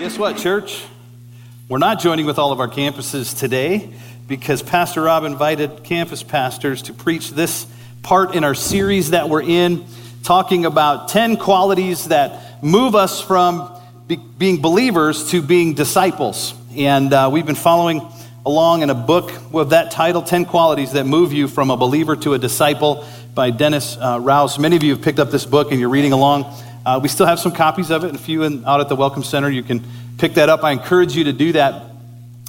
Guess what, church? We're not joining with all of our campuses today because Pastor Rob invited campus pastors to preach this part in our series that we're in, talking about 10 qualities that move us from be- being believers to being disciples. And uh, we've been following along in a book with that title 10 Qualities That Move You from a Believer to a Disciple by Dennis uh, Rouse. Many of you have picked up this book and you're reading along. Uh, we still have some copies of it, and a few in, out at the Welcome Center. You can pick that up. I encourage you to do that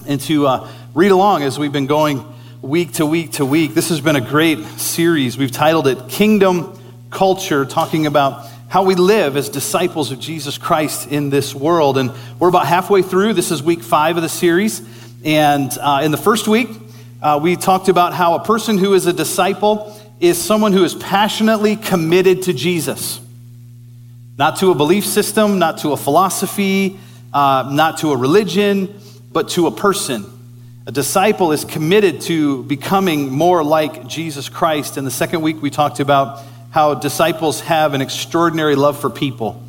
and to uh, read along as we've been going week to week to week. This has been a great series. We've titled it Kingdom Culture, talking about how we live as disciples of Jesus Christ in this world. And we're about halfway through. This is week five of the series. And uh, in the first week, uh, we talked about how a person who is a disciple is someone who is passionately committed to Jesus. Not to a belief system, not to a philosophy, uh, not to a religion, but to a person. A disciple is committed to becoming more like Jesus Christ. In the second week, we talked about how disciples have an extraordinary love for people.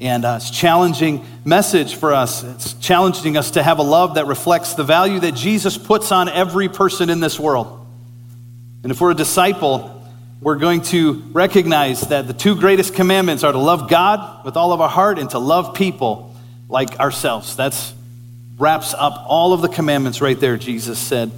And uh, it's a challenging message for us. It's challenging us to have a love that reflects the value that Jesus puts on every person in this world. And if we're a disciple, we're going to recognize that the two greatest commandments are to love God with all of our heart and to love people like ourselves. That's wraps up all of the commandments right there, Jesus said.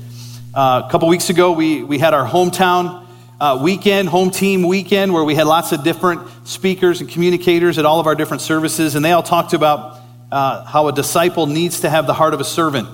Uh, a couple weeks ago, we, we had our hometown uh, weekend, home team weekend, where we had lots of different speakers and communicators at all of our different services, and they all talked about uh, how a disciple needs to have the heart of a servant,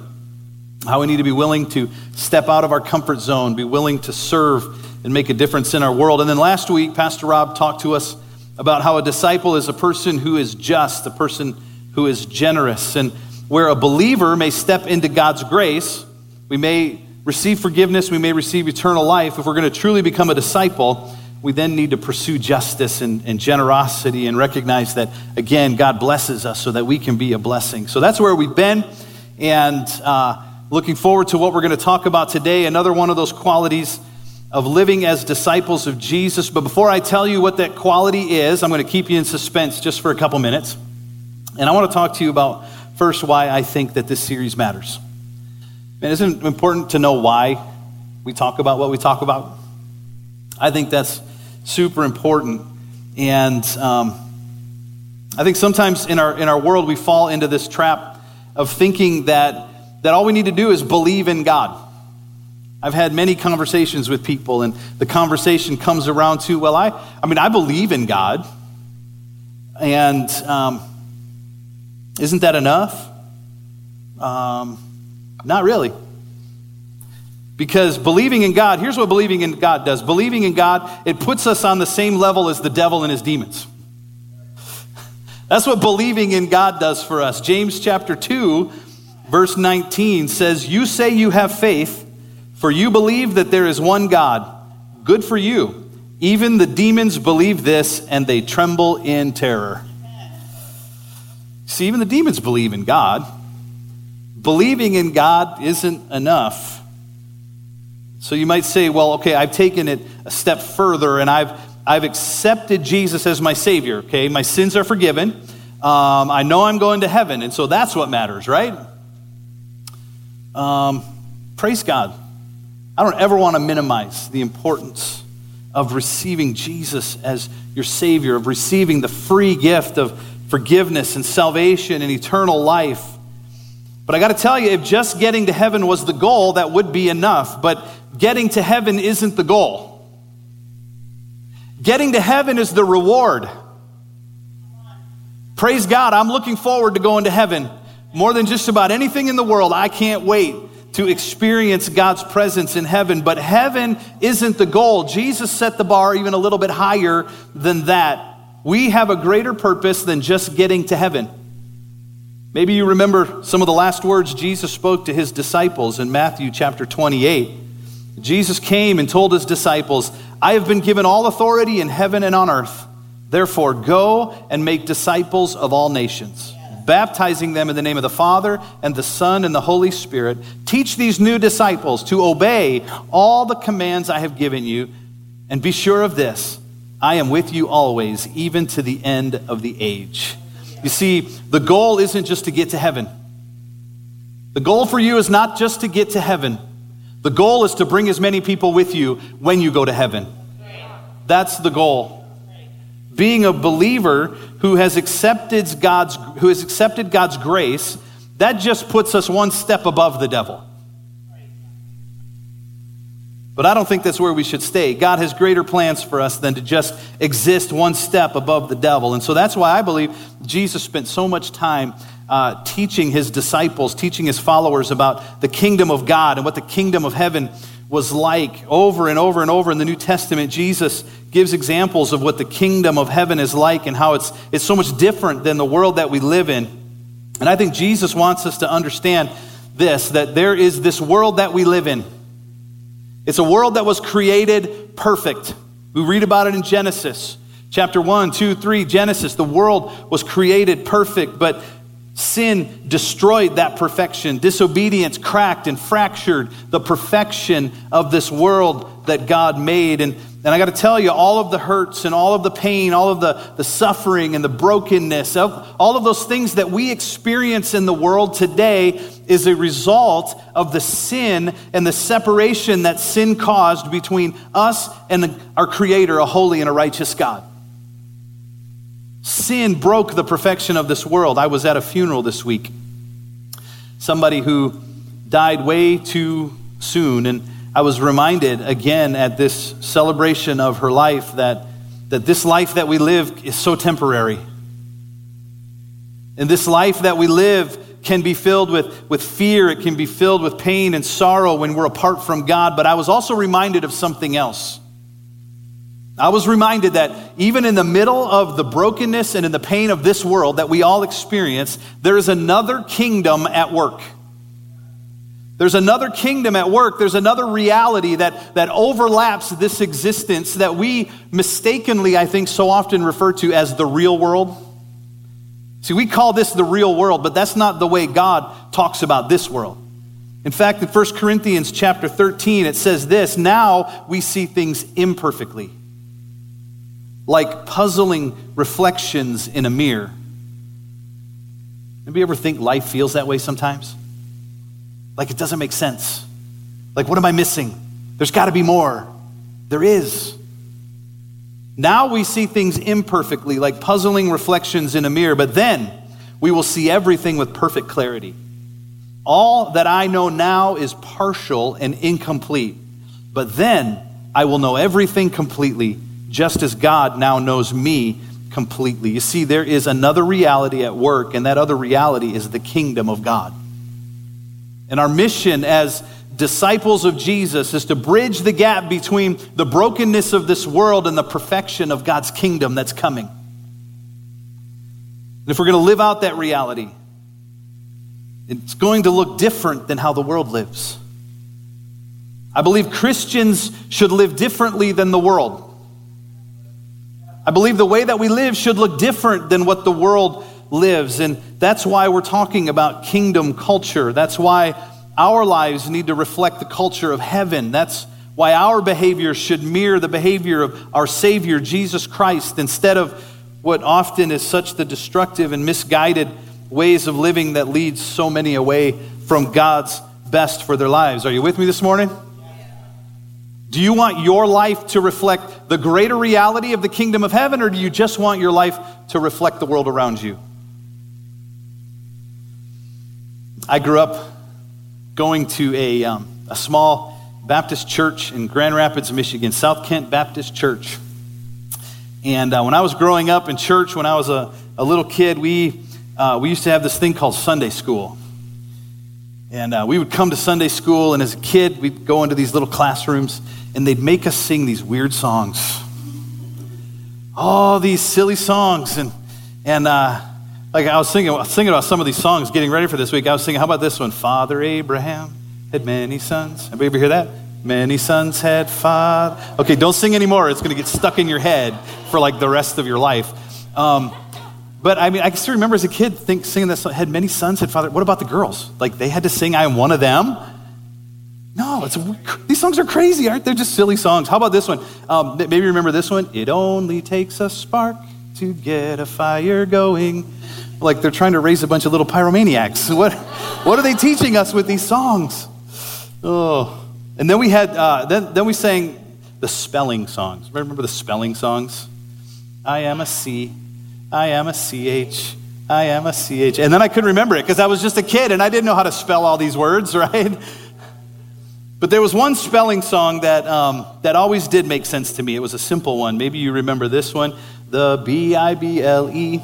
how we need to be willing to step out of our comfort zone, be willing to serve and make a difference in our world. And then last week, Pastor Rob talked to us about how a disciple is a person who is just, a person who is generous. And where a believer may step into God's grace, we may receive forgiveness, we may receive eternal life. If we're going to truly become a disciple, we then need to pursue justice and, and, generosity and recognize that, again, God blesses us so that we can be a blessing. So that's where we've been. And uh, looking forward to what we're going to talk about today. Another one of those qualities of living as disciples of Jesus. But before I tell you what that quality is, I'm going to keep you in suspense just for a couple minutes. And I want to talk to you about first why I think that this series matters. And isn't it important to know why we talk about what we talk about? I think that's super important. And um, I think sometimes in our, in our world we fall into this trap of thinking that, that all we need to do is believe in God. I've had many conversations with people, and the conversation comes around to, well, I, I mean, I believe in God. And um, isn't that enough? Um, not really. Because believing in God, here's what believing in God does believing in God, it puts us on the same level as the devil and his demons. That's what believing in God does for us. James chapter 2, verse 19 says, You say you have faith for you believe that there is one God. Good for you. Even the demons believe this and they tremble in terror. See, even the demons believe in God. Believing in God isn't enough. So you might say, well, okay, I've taken it a step further and I've, I've accepted Jesus as my Savior, okay? My sins are forgiven. Um, I know I'm going to heaven, and so that's what matters, right? Um, praise God. I don't ever want to minimize the importance of receiving Jesus as your Savior, of receiving the free gift of forgiveness and salvation and eternal life. But I got to tell you, if just getting to heaven was the goal, that would be enough. But getting to heaven isn't the goal. Getting to heaven is the reward. Praise God, I'm looking forward to going to heaven more than just about anything in the world. I can't wait to experience God's presence in heaven. But heaven isn't the goal. Jesus set the bar even a little bit higher than that. We have a greater purpose than just getting to heaven. Maybe you remember some of the last words Jesus spoke to his disciples in Matthew chapter 28. Jesus came and told his disciples, I have been given all authority in heaven and on earth. Therefore, go and make disciples of all nations baptizing them in the name of the Father and the Son and the Holy Spirit. Teach these new disciples to obey all the commands I have given you, and be sure of this I am with you always, even to the end of the age. You see, the goal isn't just to get to heaven. The goal for you is not just to get to heaven. The goal is to bring as many people with you when you go to heaven. That's the goal. Being a believer who has accepted God's, who has accepted God's grace, that just puts us one step above the devil. But I don't think that's where we should stay. God has greater plans for us than to just exist one step above the devil. And so that's why I believe Jesus spent so much time uh, teaching his disciples, teaching his followers about the kingdom of God and what the kingdom of heaven was like. Over and over and over in the New Testament, Jesus gives examples of what the kingdom of heaven is like and how it's, it's so much different than the world that we live in. And I think Jesus wants us to understand this that there is this world that we live in. It's a world that was created perfect. We read about it in Genesis chapter 1, 2, 3. Genesis, the world was created perfect, but sin destroyed that perfection. Disobedience cracked and fractured the perfection of this world that God made. And and I got to tell you, all of the hurts and all of the pain, all of the, the suffering and the brokenness, of all of those things that we experience in the world today is a result of the sin and the separation that sin caused between us and the, our Creator, a holy and a righteous God. Sin broke the perfection of this world. I was at a funeral this week. Somebody who died way too soon. And I was reminded again at this celebration of her life that, that this life that we live is so temporary. And this life that we live can be filled with, with fear, it can be filled with pain and sorrow when we're apart from God. But I was also reminded of something else. I was reminded that even in the middle of the brokenness and in the pain of this world that we all experience, there is another kingdom at work. There's another kingdom at work. There's another reality that, that overlaps this existence that we mistakenly, I think, so often refer to as the real world. See, we call this the real world, but that's not the way God talks about this world. In fact, in 1 Corinthians chapter 13, it says this Now we see things imperfectly, like puzzling reflections in a mirror. Maybe you ever think life feels that way sometimes? Like it doesn't make sense. Like, what am I missing? There's got to be more. There is. Now we see things imperfectly, like puzzling reflections in a mirror, but then we will see everything with perfect clarity. All that I know now is partial and incomplete, but then I will know everything completely, just as God now knows me completely. You see, there is another reality at work, and that other reality is the kingdom of God. And our mission as disciples of Jesus is to bridge the gap between the brokenness of this world and the perfection of God's kingdom that's coming. And if we're going to live out that reality, it's going to look different than how the world lives. I believe Christians should live differently than the world. I believe the way that we live should look different than what the world lives. And that's why we're talking about kingdom culture. That's why our lives need to reflect the culture of heaven. That's why our behavior should mirror the behavior of our Savior, Jesus Christ, instead of what often is such the destructive and misguided ways of living that leads so many away from God's best for their lives. Are you with me this morning? Do you want your life to reflect the greater reality of the kingdom of heaven, or do you just want your life to reflect the world around you? I grew up going to a, um, a small Baptist church in Grand Rapids, Michigan, South Kent Baptist Church. And uh, when I was growing up in church, when I was a, a little kid, we, uh, we used to have this thing called Sunday school. And uh, we would come to Sunday school, and as a kid, we'd go into these little classrooms, and they'd make us sing these weird songs. All these silly songs. And, and uh, like I was singing, singing about some of these songs getting ready for this week. I was singing, how about this one? Father Abraham had many sons. Anybody ever hear that? Many sons had father. Okay, don't sing anymore. It's going to get stuck in your head for like the rest of your life. Um, but I mean, I still remember as a kid think, singing that song, had many sons, had father. What about the girls? Like they had to sing, I am one of them. No, it's these songs are crazy, aren't they? They're just silly songs. How about this one? Um, maybe remember this one? It only takes a spark to get a fire going. Like they're trying to raise a bunch of little pyromaniacs. What, what are they teaching us with these songs? Oh. And then we had, uh, then, then we sang the spelling songs. Remember the spelling songs? I am a C, I am a CH, I am a CH. And then I couldn't remember it because I was just a kid and I didn't know how to spell all these words, right? But there was one spelling song that, um, that always did make sense to me. It was a simple one. Maybe you remember this one the B I B L E.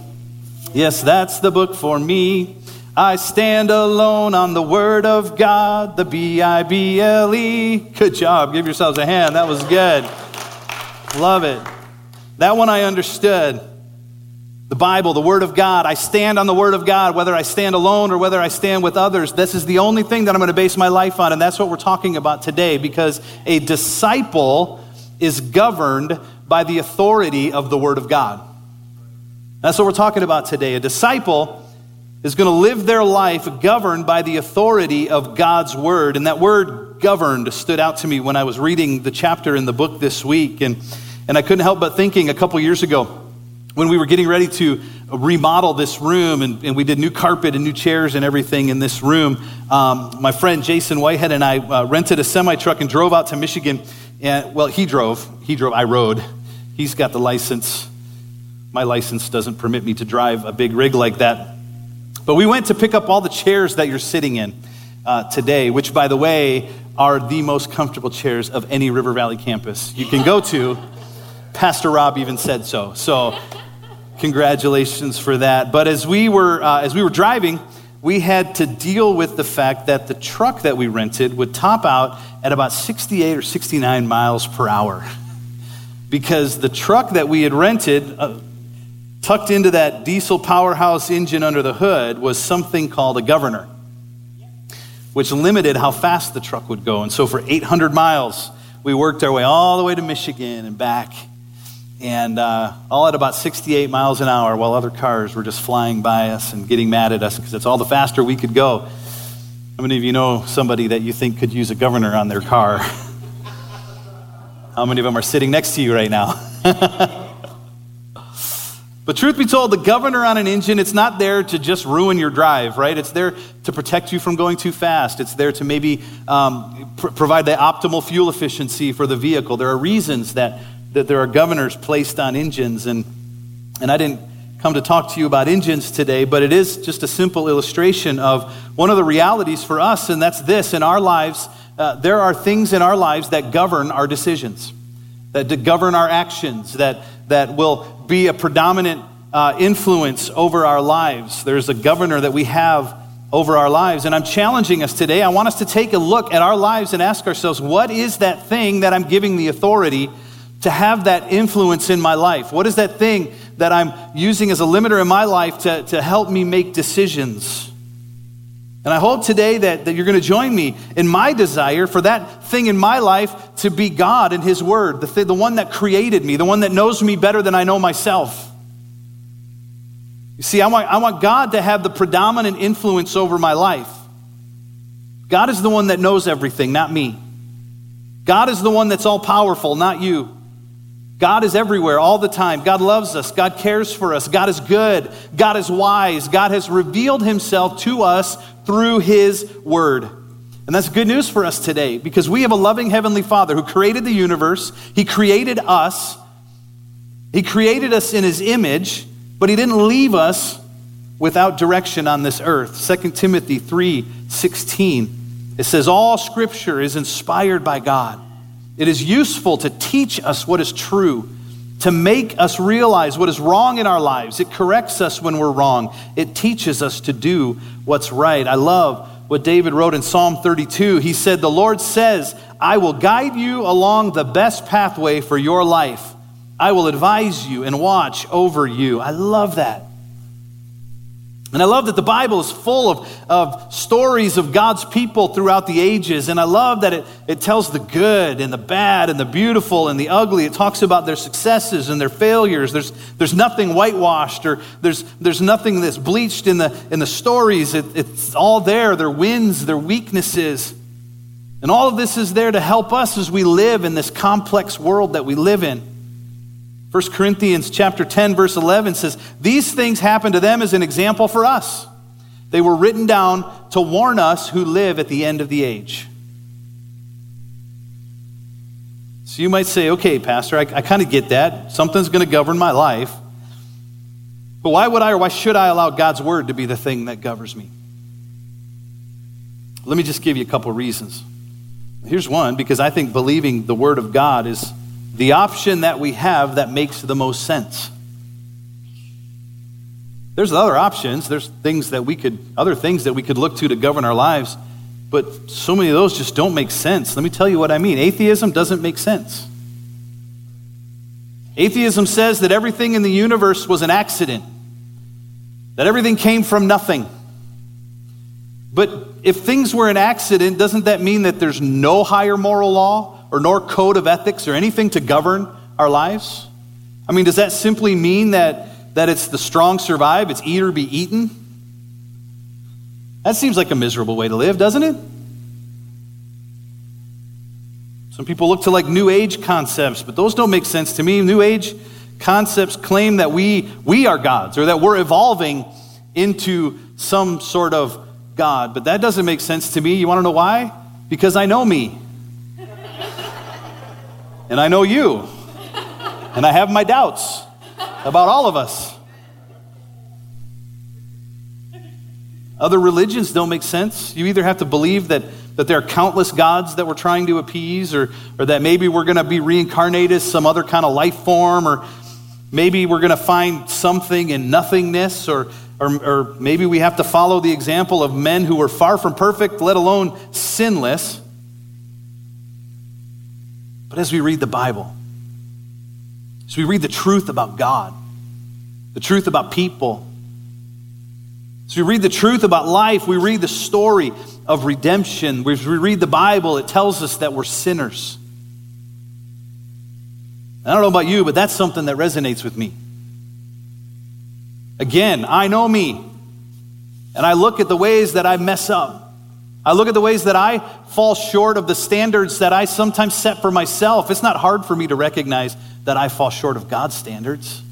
Yes, that's the book for me. I stand alone on the Word of God, the B I B L E. Good job. Give yourselves a hand. That was good. Love it. That one I understood. The Bible, the Word of God. I stand on the Word of God, whether I stand alone or whether I stand with others. This is the only thing that I'm going to base my life on, and that's what we're talking about today because a disciple is governed by the authority of the Word of God. That's what we're talking about today. A disciple is going to live their life governed by the authority of God's Word. And that word governed stood out to me when I was reading the chapter in the book this week. And, and I couldn't help but thinking a couple years ago, when we were getting ready to remodel this room and, and, we did new carpet and new chairs and everything in this room, um, my friend Jason Whitehead and I uh, rented a semi truck and drove out to Michigan. And well, he drove, he drove, I rode. He's got the license. My license doesn't permit me to drive a big rig like that. But we went to pick up all the chairs that you're sitting in uh, today, which, by the way, are the most comfortable chairs of any River Valley campus you can go to. Pastor Rob even said so. So Congratulations for that. But as we were, uh, as we were driving, we had to deal with the fact that the truck that we rented would top out at about 68 or 69 miles per hour. Because the truck that we had rented, uh, tucked into that diesel powerhouse engine under the hood, was something called a governor, which limited how fast the truck would go. And so for 800 miles, we worked our way all the way to Michigan and back and uh, all at about 68 miles an hour while other cars were just flying by us and getting mad at us because it's all the faster we could go. How many of you know somebody that you think could use a governor on their car? How many of them are sitting next to you right now? but truth be told, the governor on an engine, it's not there to just ruin your drive, right? It's there to protect you from going too fast. It's there to maybe um, pr- provide the optimal fuel efficiency for the vehicle. There are reasons that that there are governors placed on engines. And, and I didn't come to talk to you about engines today, but it is just a simple illustration of one of the realities for us, and that's this in our lives, uh, there are things in our lives that govern our decisions, that govern our actions, that, that will be a predominant uh, influence over our lives. There's a governor that we have over our lives. And I'm challenging us today. I want us to take a look at our lives and ask ourselves, what is that thing that I'm giving the authority to have that influence in my life? What is that thing that I'm using as a limiter in my life to, to help me make decisions? And I hope today that, that you're going to join me in my desire for that thing in my life to be God and His Word, the, th- the one that created me, the one that knows me better than I know myself. You see, I want, I want God to have the predominant influence over my life. God is the one that knows everything, not me. God is the one that's all powerful, not you. God is everywhere all the time. God loves us. God cares for us. God is good. God is wise. God has revealed himself to us through his word. And that's good news for us today because we have a loving heavenly Father who created the universe. He created us. He created us in his image, but he didn't leave us without direction on this earth. 2 Timothy 3:16. It says all scripture is inspired by God it is useful to teach us what is true, to make us realize what is wrong in our lives. It corrects us when we're wrong, it teaches us to do what's right. I love what David wrote in Psalm 32. He said, The Lord says, I will guide you along the best pathway for your life. I will advise you and watch over you. I love that. And I love that the Bible is full of, of stories of God's people throughout the ages. And I love that it, it tells the good and the bad and the beautiful and the ugly. It talks about their successes and their failures. There's, there's nothing whitewashed or there's, there's nothing that's bleached in the, in the stories. It, it's all there their wins, their weaknesses. And all of this is there to help us as we live in this complex world that we live in. 1 Corinthians chapter 10 verse 11 says, "These things happened to them as an example for us. They were written down to warn us who live at the end of the age." So you might say, "Okay, pastor, I, I kind of get that. Something's going to govern my life." But why would I or why should I allow God's word to be the thing that governs me? Let me just give you a couple reasons. Here's one because I think believing the word of God is the option that we have that makes the most sense. There's other options, there's things that we could other things that we could look to to govern our lives, but so many of those just don't make sense. Let me tell you what I mean. Atheism doesn't make sense. Atheism says that everything in the universe was an accident, that everything came from nothing. But if things were an accident, doesn't that mean that there's no higher moral law or nor code of ethics or anything to govern our lives? I mean, does that simply mean that, that it's the strong survive, it's eat or be eaten? That seems like a miserable way to live, doesn't it? Some people look to like New Age concepts, but those don't make sense to me. New Age concepts claim that we, we are gods or that we're evolving into some sort of God, but that doesn't make sense to me. You want to know why? Because I know me. And I know you. And I have my doubts about all of us. Other religions don't make sense. You either have to believe that, that there are countless gods that we're trying to appease, or, or that maybe we're going to be reincarnated as some other kind of life form, or maybe we're going to find something in nothingness, or or, or maybe we have to follow the example of men who were far from perfect, let alone sinless. But as we read the Bible, as we read the truth about God, the truth about people, as we read the truth about life, we read the story of redemption. As we read the Bible, it tells us that we're sinners. I don't know about you, but that's something that resonates with me. Again, I know me. And I look at the ways that I mess up. I look at the ways that I fall short of the standards that I sometimes set for myself. It's not hard for me to recognize that I fall short of God's standards.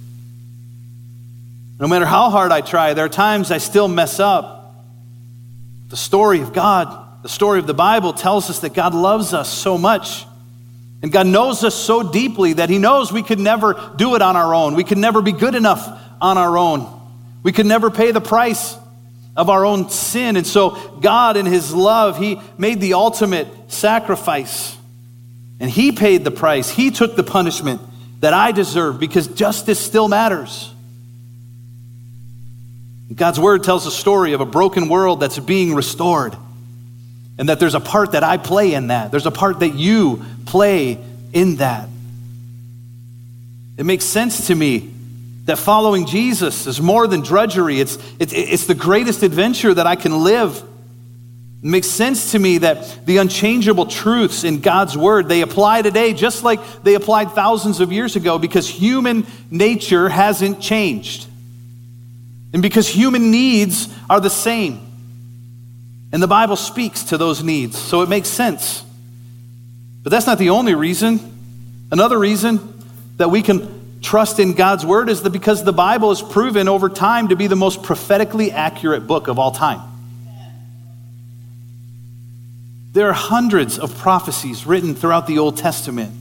No matter how hard I try, there are times I still mess up. The story of God, the story of the Bible tells us that God loves us so much. And God knows us so deeply that He knows we could never do it on our own. We could never be good enough on our own. We could never pay the price of our own sin. And so, God, in His love, He made the ultimate sacrifice. And He paid the price. He took the punishment that I deserve because justice still matters. God's Word tells a story of a broken world that's being restored. And that there's a part that I play in that. There's a part that you play in that. It makes sense to me that following Jesus is more than drudgery, it's, it's, it's the greatest adventure that I can live. It makes sense to me that the unchangeable truths in God's word, they apply today just like they applied thousands of years ago because human nature hasn't changed. And because human needs are the same. And the Bible speaks to those needs, so it makes sense. But that's not the only reason. Another reason that we can trust in God's word is that because the Bible is proven over time to be the most prophetically accurate book of all time. There are hundreds of prophecies written throughout the Old Testament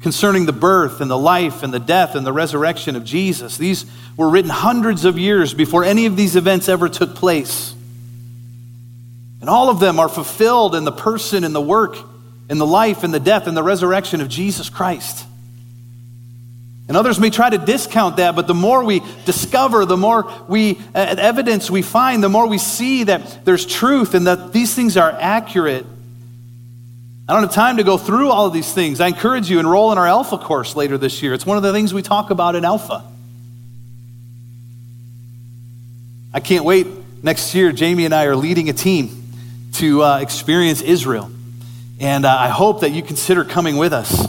concerning the birth and the life and the death and the resurrection of Jesus. These were written hundreds of years before any of these events ever took place. And all of them are fulfilled in the person and the work and the life and the death and the resurrection of Jesus Christ. And others may try to discount that, but the more we discover, the more we uh, evidence we find, the more we see that there's truth and that these things are accurate. I don't have time to go through all of these things. I encourage you enroll in our Alpha course later this year. It's one of the things we talk about in Alpha. I can't wait. Next year, Jamie and I are leading a team to uh, experience Israel. And uh, I hope that you consider coming with us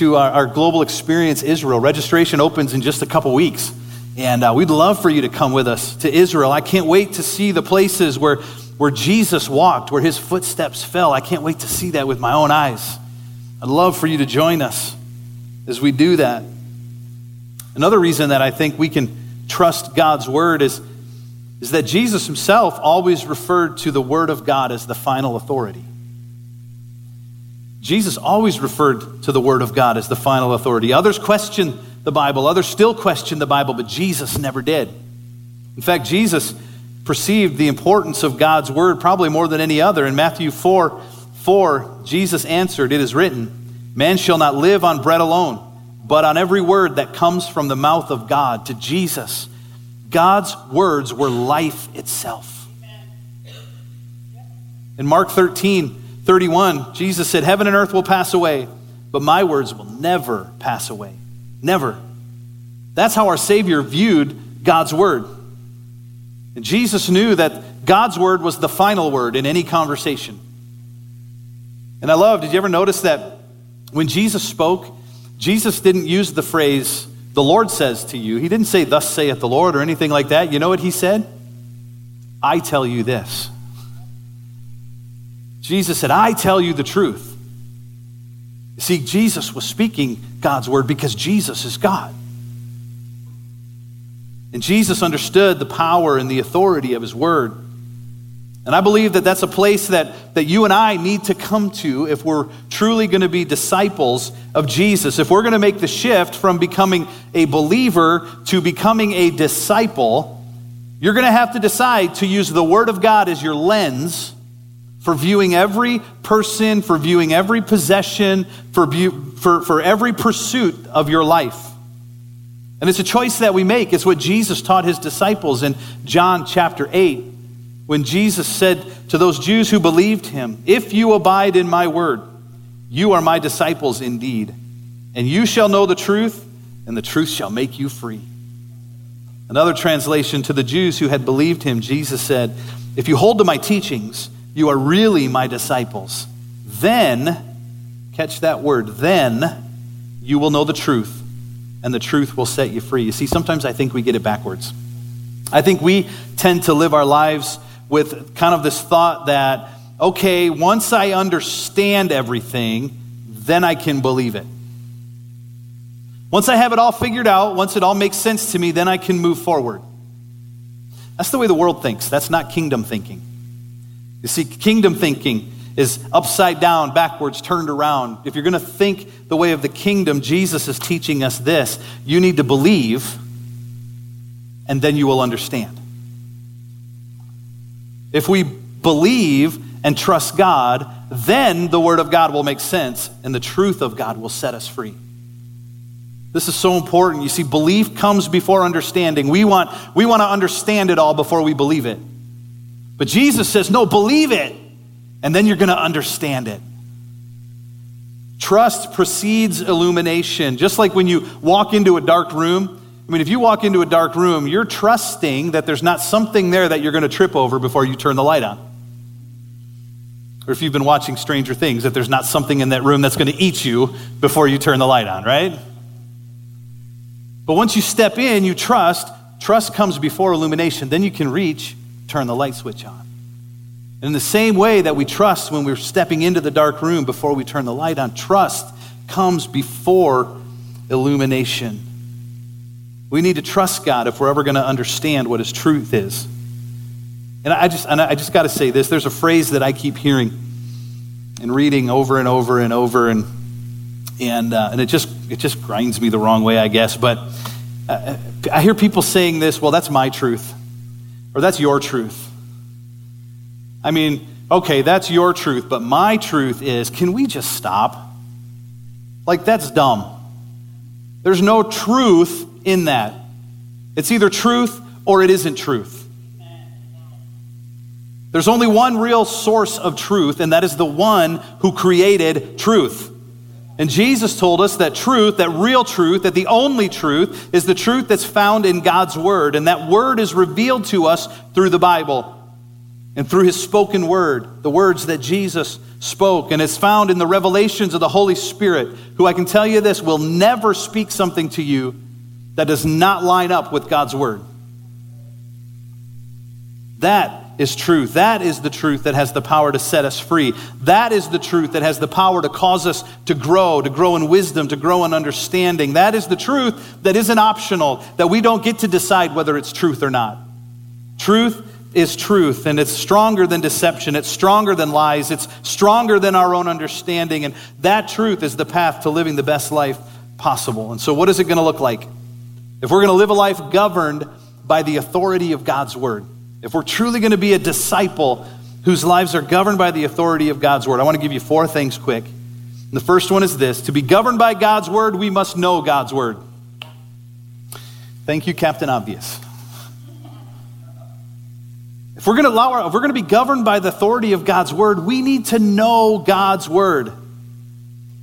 to our, our, Global Experience Israel. Registration opens in just a couple weeks. And uh, we'd love for you to come with us to Israel. I can't wait to see the places where, where Jesus walked, where his footsteps fell. I can't wait to see that with my own eyes. I'd love for you to join us as we do that. Another reason that I think we can trust God's word is, is that Jesus himself always referred to the word of God as the final authority. Jesus always referred to the word of God as the final authority. Others question the Bible, others still question the Bible, but Jesus never did. In fact, Jesus perceived the importance of God's word probably more than any other. In Matthew 4 4, Jesus answered, It is written, Man shall not live on bread alone but on every word that comes from the mouth of God to Jesus. God's words were life itself. In Mark 13, 31, Jesus said, Heaven and earth will pass away, but my words will never pass away. Never. That's how our Savior viewed God's word. And Jesus knew that God's word was the final word in any conversation. And I love, did you ever notice that when Jesus spoke, Jesus didn't use the phrase, the Lord says to you. He didn't say, Thus saith the Lord, or anything like that. You know what he said? I tell you this. Jesus said, I tell you the truth. see, Jesus was speaking God's word because Jesus is God. And Jesus understood the power and the authority of his word. And I believe that that's a place that, that you and I need to come to if we're truly going to be disciples of Jesus. If we're going to make the shift from becoming a believer to becoming a disciple, you're going to have to decide to use the Word of God as your lens for viewing every person, for viewing every possession, for, view, for, for every pursuit of your life. And it's a choice that we make. It's what Jesus taught his disciples in John chapter 8 when Jesus said to those Jews who believed him, If you abide in my word, you are my disciples indeed, and you shall know the truth, and the truth shall make you free. Another translation to the Jews who had believed him, Jesus said, If you hold to my teachings, you are really my disciples. Then, catch that word, then you will know the truth, and the truth will set you free. You see, sometimes I think we get it backwards. I think we tend to live our lives with kind of this thought that, okay, once I understand everything, then I can believe it. Once I have it all figured out, once it all makes sense to me, then I can move forward. That's the way the world thinks. That's not kingdom thinking. You see, kingdom thinking is upside down, backwards, turned around. If you're going to think the way of the kingdom, Jesus is teaching us this. You need to believe, and then you will understand. If we believe and trust God, then the Word of God will make sense and the truth of God will set us free. This is so important. You see, belief comes before understanding. We want, we want to understand it all before we believe it. But Jesus says, no, believe it, and then you're going to understand it. Trust precedes illumination. Just like when you walk into a dark room I mean, if you walk into a dark room, you're trusting that there's not something there that you're going to trip over before you turn the light on. Or if you've been watching Stranger Things, that there's not something in that room that's going to eat you before you turn the light on, right? But once you step in, you trust. Trust comes before illumination. Then you can reach, turn the light switch on. And in the same way that we trust when we're stepping into the dark room before we turn the light on, trust comes before illumination. We need to trust God if we're ever going to understand what His truth is. And I just, and I just got to say this there's a phrase that I keep hearing and reading over and over and over, and, and, uh, and it, just, it just grinds me the wrong way, I guess. But uh, I hear people saying this well, that's my truth, or that's your truth. I mean, okay, that's your truth, but my truth is can we just stop? Like, that's dumb. There's no truth in that. It's either truth or it isn't truth. There's only one real source of truth, and that is the one who created truth. And Jesus told us that truth, that real truth, that the only truth is the truth that's found in God's Word. And that Word is revealed to us through the Bible and through His spoken Word, the words that Jesus spoke. And it's found in the revelations of the Holy Spirit, who I can tell you this will never speak something to you that does not line up with God's word. That is truth. That is the truth that has the power to set us free. That is the truth that has the power to cause us to grow, to grow in wisdom, to grow in understanding. That is the truth that isn't optional, that we don't get to decide whether it's truth or not. Truth is truth, and it's stronger than deception. It's stronger than lies. It's stronger than our own understanding. And that truth is the path to living the best life possible. And so, what is it going to look like? If we're going to live a life governed by the authority of God's word, if we're truly going to be a disciple whose lives are governed by the authority of God's word, I want to give you four things quick. And the first one is this to be governed by God's word, we must know God's word. Thank you, Captain Obvious. If we're going to allow our, if we're going to be governed by the authority of God's word, we need to know God's word.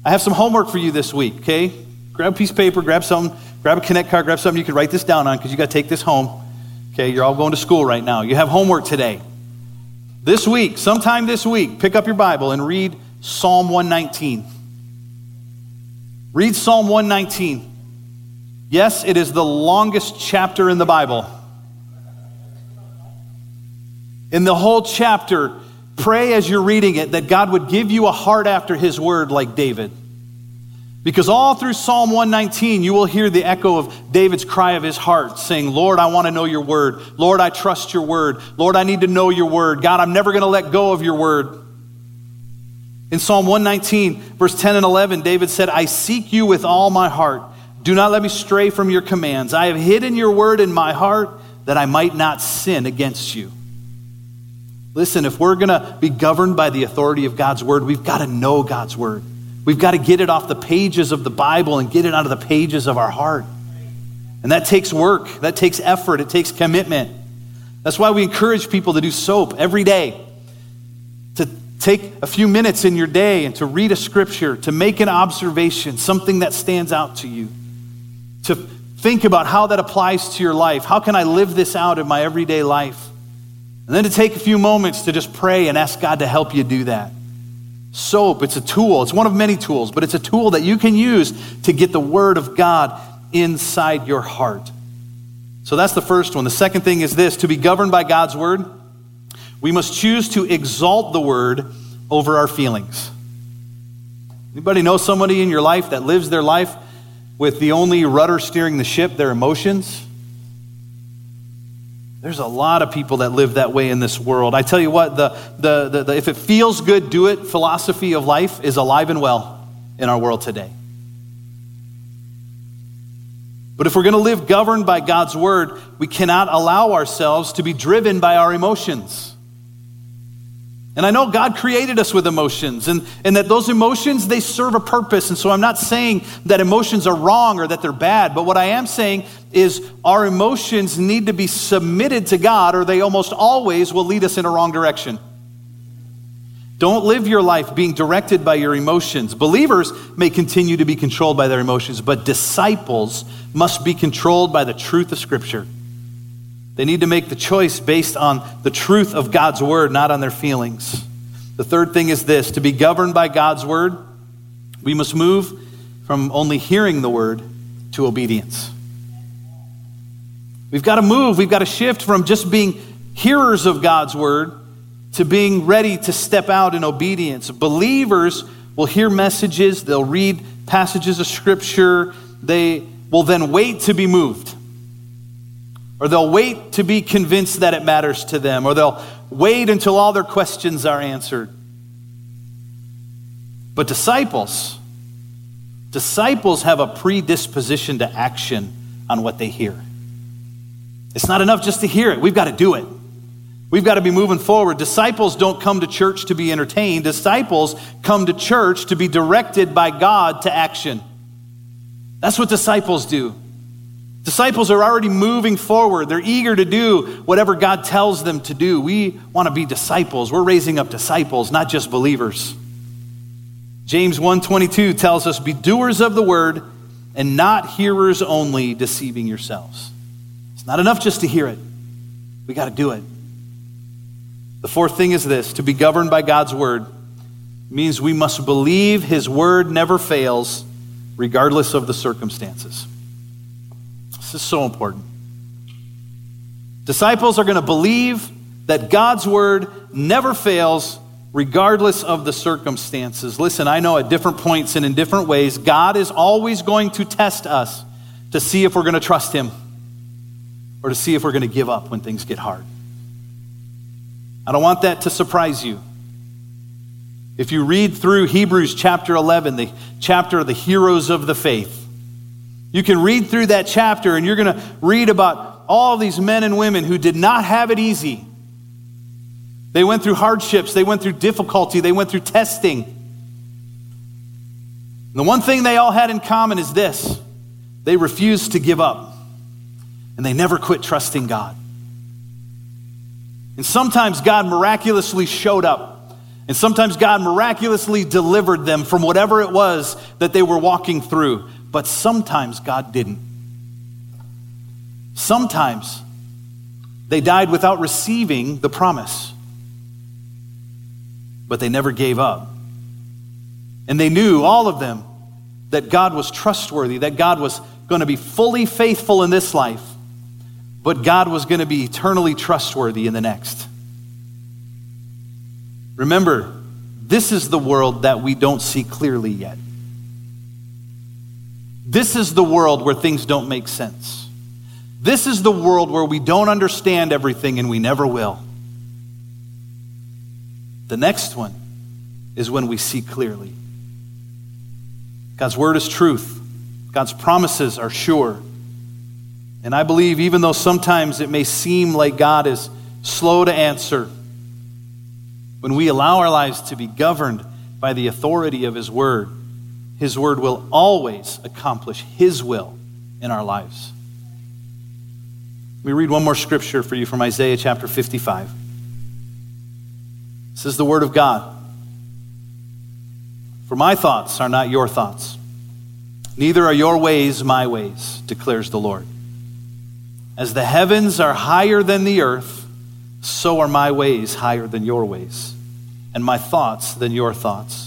I have some homework for you this week, okay? Grab a piece of paper, grab something, grab a connect card, grab something you can write this down on because you got to take this home. Okay, you're all going to school right now. You have homework today. This week, sometime this week, pick up your Bible and read Psalm 119. Read Psalm 119. Yes, it is the longest chapter in the Bible. In the whole chapter, pray as you're reading it that God would give you a heart after his word like David. Because all through Psalm 119, you will hear the echo of David's cry of his heart saying, Lord, I want to know your word. Lord, I trust your word. Lord, I need to know your word. God, I'm never going to let go of your word. In Psalm 119, verse 10 and 11, David said, I seek you with all my heart. Do not let me stray from your commands. I have hidden your word in my heart that I might not sin against you. Listen, if we're going to be governed by the authority of God's word, we've got to know God's word. We've got to get it off the pages of the Bible and get it out of the pages of our heart. And that takes work, that takes effort, it takes commitment. That's why we encourage people to do soap every day. To take a few minutes in your day and to read a scripture, to make an observation, something that stands out to you. To think about how that applies to your life. How can I live this out in my everyday life? And then to take a few moments to just pray and ask God to help you do that. Soap, it's a tool. It's one of many tools, but it's a tool that you can use to get the Word of God inside your heart. So that's the first one. The second thing is this to be governed by God's Word, we must choose to exalt the Word over our feelings. Anybody know somebody in your life that lives their life with the only rudder steering the ship, their emotions? There's a lot of people that live that way in this world. I tell you what, the, the, the, the, if it feels good, do it philosophy of life is alive and well in our world today. But if we're going to live governed by God's word, we cannot allow ourselves to be driven by our emotions. And I know God created us with emotions and, and that those emotions, they serve a purpose. And so I'm not saying that emotions are wrong or that they're bad, but what I am saying is our emotions need to be submitted to God or they almost always will lead us in a wrong direction. Don't live your life being directed by your emotions. Believers may continue to be controlled by their emotions, but disciples must be controlled by the truth of Scripture. They need to make the choice based on the truth of God's word, not on their feelings. The third thing is this to be governed by God's word, we must move from only hearing the word to obedience. We've got to move, we've got to shift from just being hearers of God's word to being ready to step out in obedience. Believers will hear messages, they'll read passages of scripture, they will then wait to be moved. Or they'll wait to be convinced that it matters to them, or they'll wait until all their questions are answered. But disciples, disciples have a predisposition to action on what they hear. It's not enough just to hear it, we've got to do it. We've got to be moving forward. Disciples don't come to church to be entertained. Disciples come to church to be directed by God to action. That's what disciples do. Disciples are already moving forward. They're eager to do whatever God tells them to do. We want to be disciples. We're raising up disciples, not just believers. James 1:22 tells us be doers of the word and not hearers only, deceiving yourselves. It's not enough just to hear it. We got to do it. The fourth thing is this, to be governed by God's word means we must believe his word never fails regardless of the circumstances. This is so important. Disciples are going to believe that God's word never fails regardless of the circumstances. Listen, I know at different points and in different ways, God is always going to test us to see if we're going to trust Him or to see if we're going to give up when things get hard. I don't want that to surprise you. If you read through Hebrews chapter 11, the chapter of the heroes of the faith, you can read through that chapter and you're going to read about all these men and women who did not have it easy. They went through hardships, they went through difficulty, they went through testing. And the one thing they all had in common is this they refused to give up, and they never quit trusting God. And sometimes God miraculously showed up. And sometimes God miraculously delivered them from whatever it was that they were walking through. But sometimes God didn't. Sometimes they died without receiving the promise. But they never gave up. And they knew, all of them, that God was trustworthy, that God was going to be fully faithful in this life, but God was going to be eternally trustworthy in the next. Remember, this is the world that we don't see clearly yet. This is the world where things don't make sense. This is the world where we don't understand everything and we never will. The next one is when we see clearly. God's word is truth, God's promises are sure. And I believe, even though sometimes it may seem like God is slow to answer, when we allow our lives to be governed by the authority of His Word, His Word will always accomplish His will in our lives. Let me read one more scripture for you from Isaiah chapter 55. This is the Word of God. For my thoughts are not your thoughts, neither are your ways my ways, declares the Lord. As the heavens are higher than the earth, so are my ways higher than your ways, and my thoughts than your thoughts.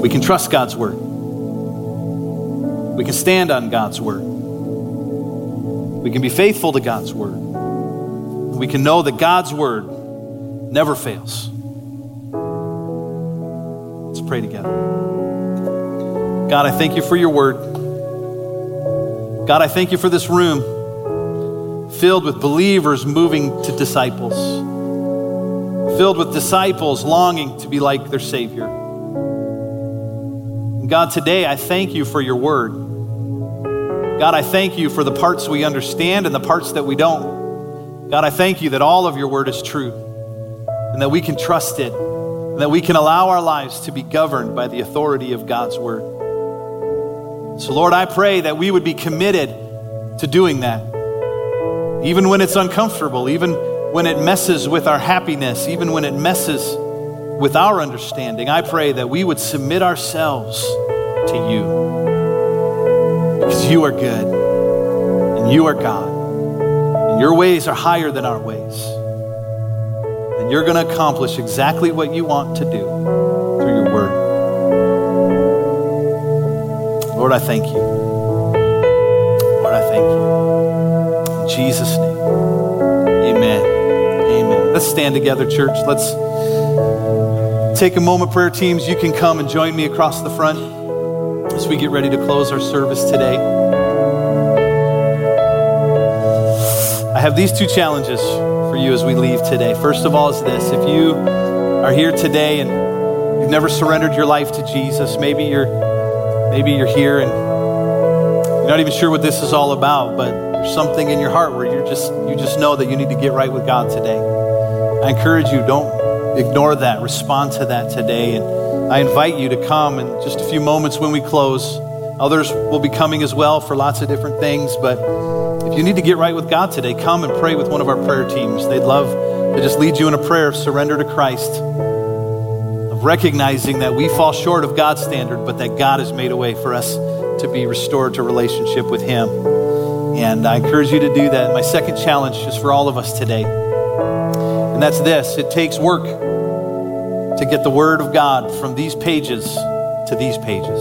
We can trust God's word. We can stand on God's word. We can be faithful to God's word. We can know that God's word never fails. Let's pray together. God, I thank you for your word. God, I thank you for this room filled with believers moving to disciples, filled with disciples longing to be like their Savior. God, today I thank you for your word. God, I thank you for the parts we understand and the parts that we don't. God, I thank you that all of your word is true and that we can trust it and that we can allow our lives to be governed by the authority of God's word. So, Lord, I pray that we would be committed to doing that. Even when it's uncomfortable, even when it messes with our happiness, even when it messes with our understanding, I pray that we would submit ourselves to you. Because you are good and you are God. And your ways are higher than our ways. And you're going to accomplish exactly what you want to do through your word. Lord, I thank you. Lord, I thank you. In Jesus' name. Amen. Amen. Let's stand together, church. Let's take a moment, prayer teams. You can come and join me across the front as we get ready to close our service today. I have these two challenges for you as we leave today. First of all, is this if you are here today and you've never surrendered your life to Jesus, maybe you're Maybe you're here and you're not even sure what this is all about, but there's something in your heart where you're just you just know that you need to get right with God today. I encourage you, don't ignore that. Respond to that today. And I invite you to come in just a few moments when we close. Others will be coming as well for lots of different things. But if you need to get right with God today, come and pray with one of our prayer teams. They'd love to just lead you in a prayer of surrender to Christ, of recognizing that we fall short of God's standard, but that God has made a way for us to be restored to relationship with Him. And I encourage you to do that. My second challenge is for all of us today. And that's this it takes work to get the Word of God from these pages to these pages.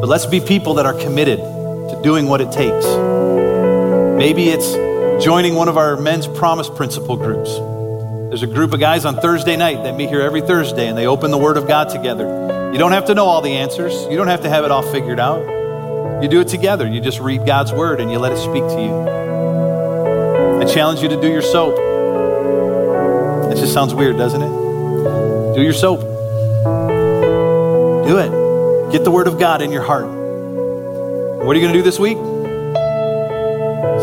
But let's be people that are committed to doing what it takes. Maybe it's joining one of our men's promise principle groups. There's a group of guys on Thursday night that meet here every Thursday and they open the Word of God together. You don't have to know all the answers, you don't have to have it all figured out. You do it together. You just read God's Word and you let it speak to you. I challenge you to do your soap. Just sounds weird, doesn't it? Do your soap. Do it. Get the Word of God in your heart. What are you going to do this week?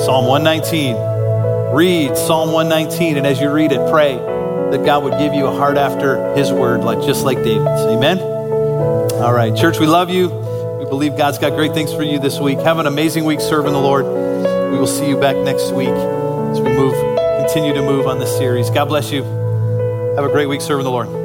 Psalm 119. Read Psalm 119, and as you read it, pray that God would give you a heart after His word, like just like David's. Amen. All right, church, we love you. We believe God's got great things for you this week. Have an amazing week serving the Lord. We will see you back next week as we move, continue to move on this series. God bless you. Have a great week serving the Lord.